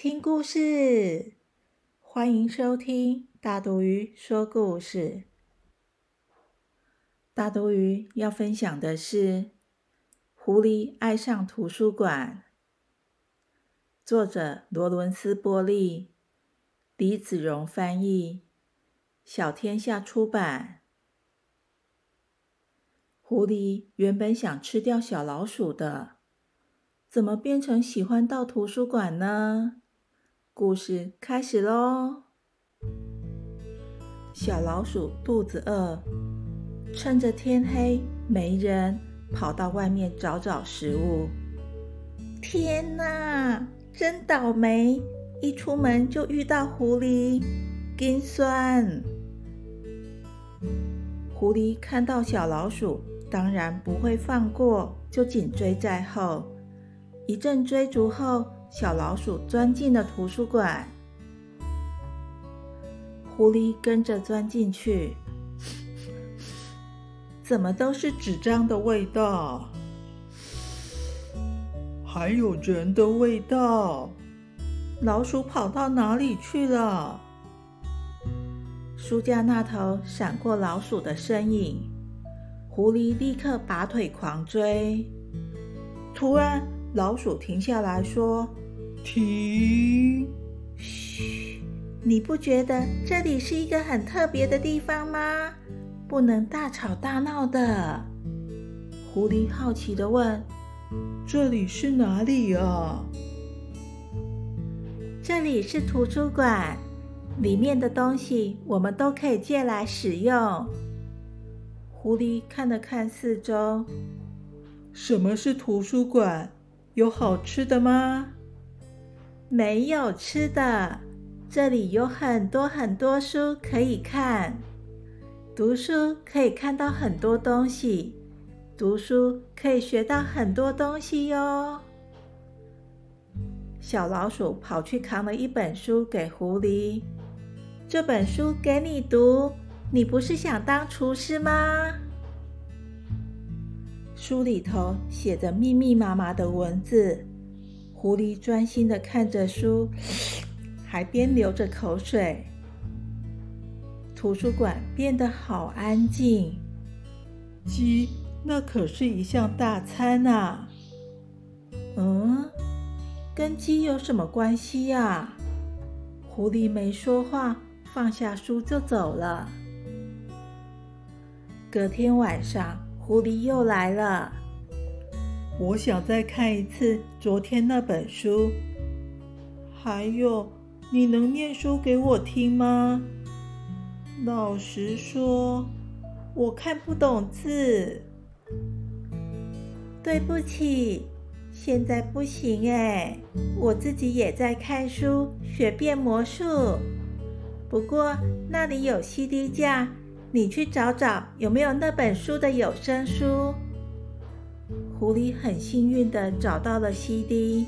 听故事！欢迎收听大毒鱼说故事。大毒鱼要分享的是《狐狸爱上图书馆》，作者罗伦斯·波利，李子荣翻译，小天下出版。狐狸原本想吃掉小老鼠的。怎么变成喜欢到图书馆呢？故事开始喽！小老鼠肚子饿，趁着天黑没人，跑到外面找找食物。天哪，真倒霉！一出门就遇到狐狸，心酸。狐狸看到小老鼠，当然不会放过，就紧追在后。一阵追逐后，小老鼠钻进了图书馆。狐狸跟着钻进去，怎么都是纸张的味道，还有人的味道。老鼠跑到哪里去了？书架那头闪过老鼠的身影，狐狸立刻拔腿狂追。突然，老鼠停下来说：“停！嘘，你不觉得这里是一个很特别的地方吗？不能大吵大闹的。”狐狸好奇的问：“这里是哪里啊？”“这里是图书馆，里面的东西我们都可以借来使用。”狐狸看了看四周：“什么是图书馆？”有好吃的吗？没有吃的，这里有很多很多书可以看。读书可以看到很多东西，读书可以学到很多东西哟。小老鼠跑去扛了一本书给狐狸，这本书给你读。你不是想当厨师吗？书里头写着密密麻麻的文字，狐狸专心的看着书，还边流着口水。图书馆变得好安静。鸡，那可是一项大餐啊！嗯，跟鸡有什么关系呀？狐狸没说话，放下书就走了。隔天晚上。狐狸又来了，我想再看一次昨天那本书。还有，你能念书给我听吗？老实说，我看不懂字。对不起，现在不行哎，我自己也在看书学变魔术。不过那里有 CD 架。你去找找有没有那本书的有声书。狐狸很幸运的找到了 CD。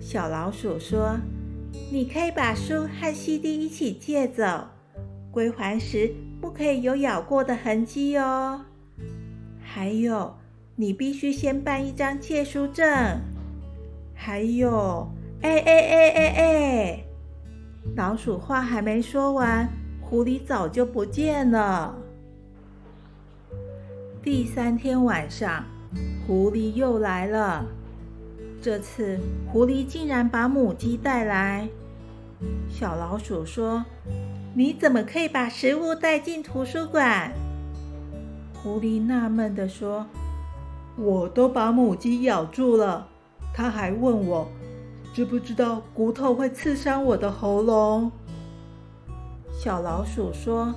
小老鼠说：“你可以把书和 CD 一起借走，归还时不可以有咬过的痕迹哦。还有，你必须先办一张借书证。还有，哎哎哎哎哎，老鼠话还没说完。”狐狸早就不见了。第三天晚上，狐狸又来了。这次，狐狸竟然把母鸡带来。小老鼠说：“你怎么可以把食物带进图书馆？”狐狸纳闷地说：“我都把母鸡咬住了，它还问我，知不知道骨头会刺伤我的喉咙？”小老鼠说：“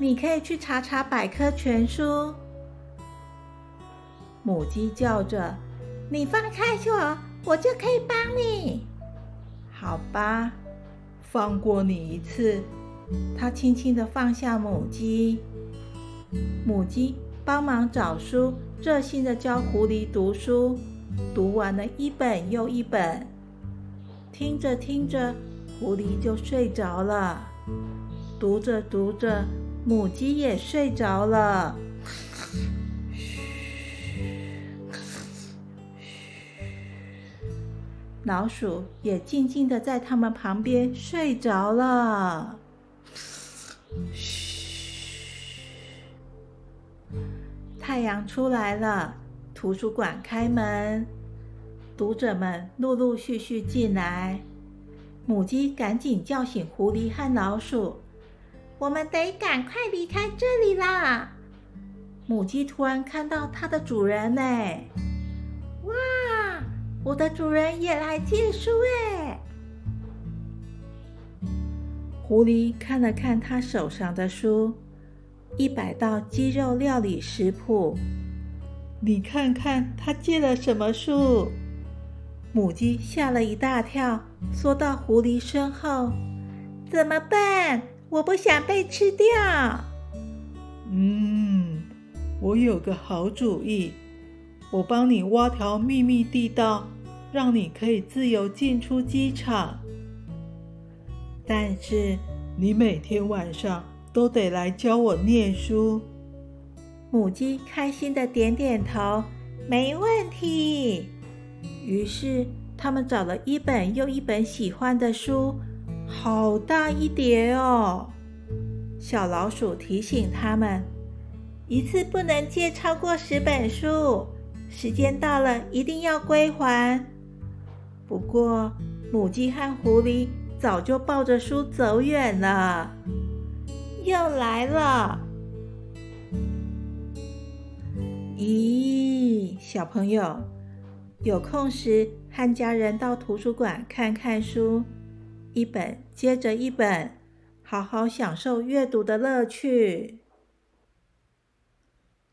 你可以去查查百科全书。”母鸡叫着：“你放开我，我就可以帮你。”好吧，放过你一次。它轻轻地放下母鸡，母鸡帮忙找书，热心地教狐狸读书，读完了一本又一本。听着听着，狐狸就睡着了。读着读着，母鸡也睡着了。老鼠也静静的在它们旁边睡着了。嘘，太阳出来了，图书馆开门，读者们陆陆续续进来。母鸡赶紧叫醒狐狸和老鼠：“我们得赶快离开这里啦！”母鸡突然看到它的主人呢。哇我的主人也来借书哎！狐狸看了看他手上的书，一百道鸡肉料理食谱。你看看他借了什么书？母鸡吓了一大跳，缩到狐狸身后。怎么办？我不想被吃掉。嗯，我有个好主意，我帮你挖条秘密地道。让你可以自由进出机场，但是你每天晚上都得来教我念书。母鸡开心的点点头，没问题。于是他们找了一本又一本喜欢的书，好大一叠哦。小老鼠提醒他们，一次不能借超过十本书，时间到了一定要归还。不过，母鸡和狐狸早就抱着书走远了。又来了！咦，小朋友，有空时和家人到图书馆看看书，一本接着一本，好好享受阅读的乐趣。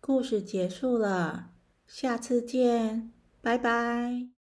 故事结束了，下次见，拜拜。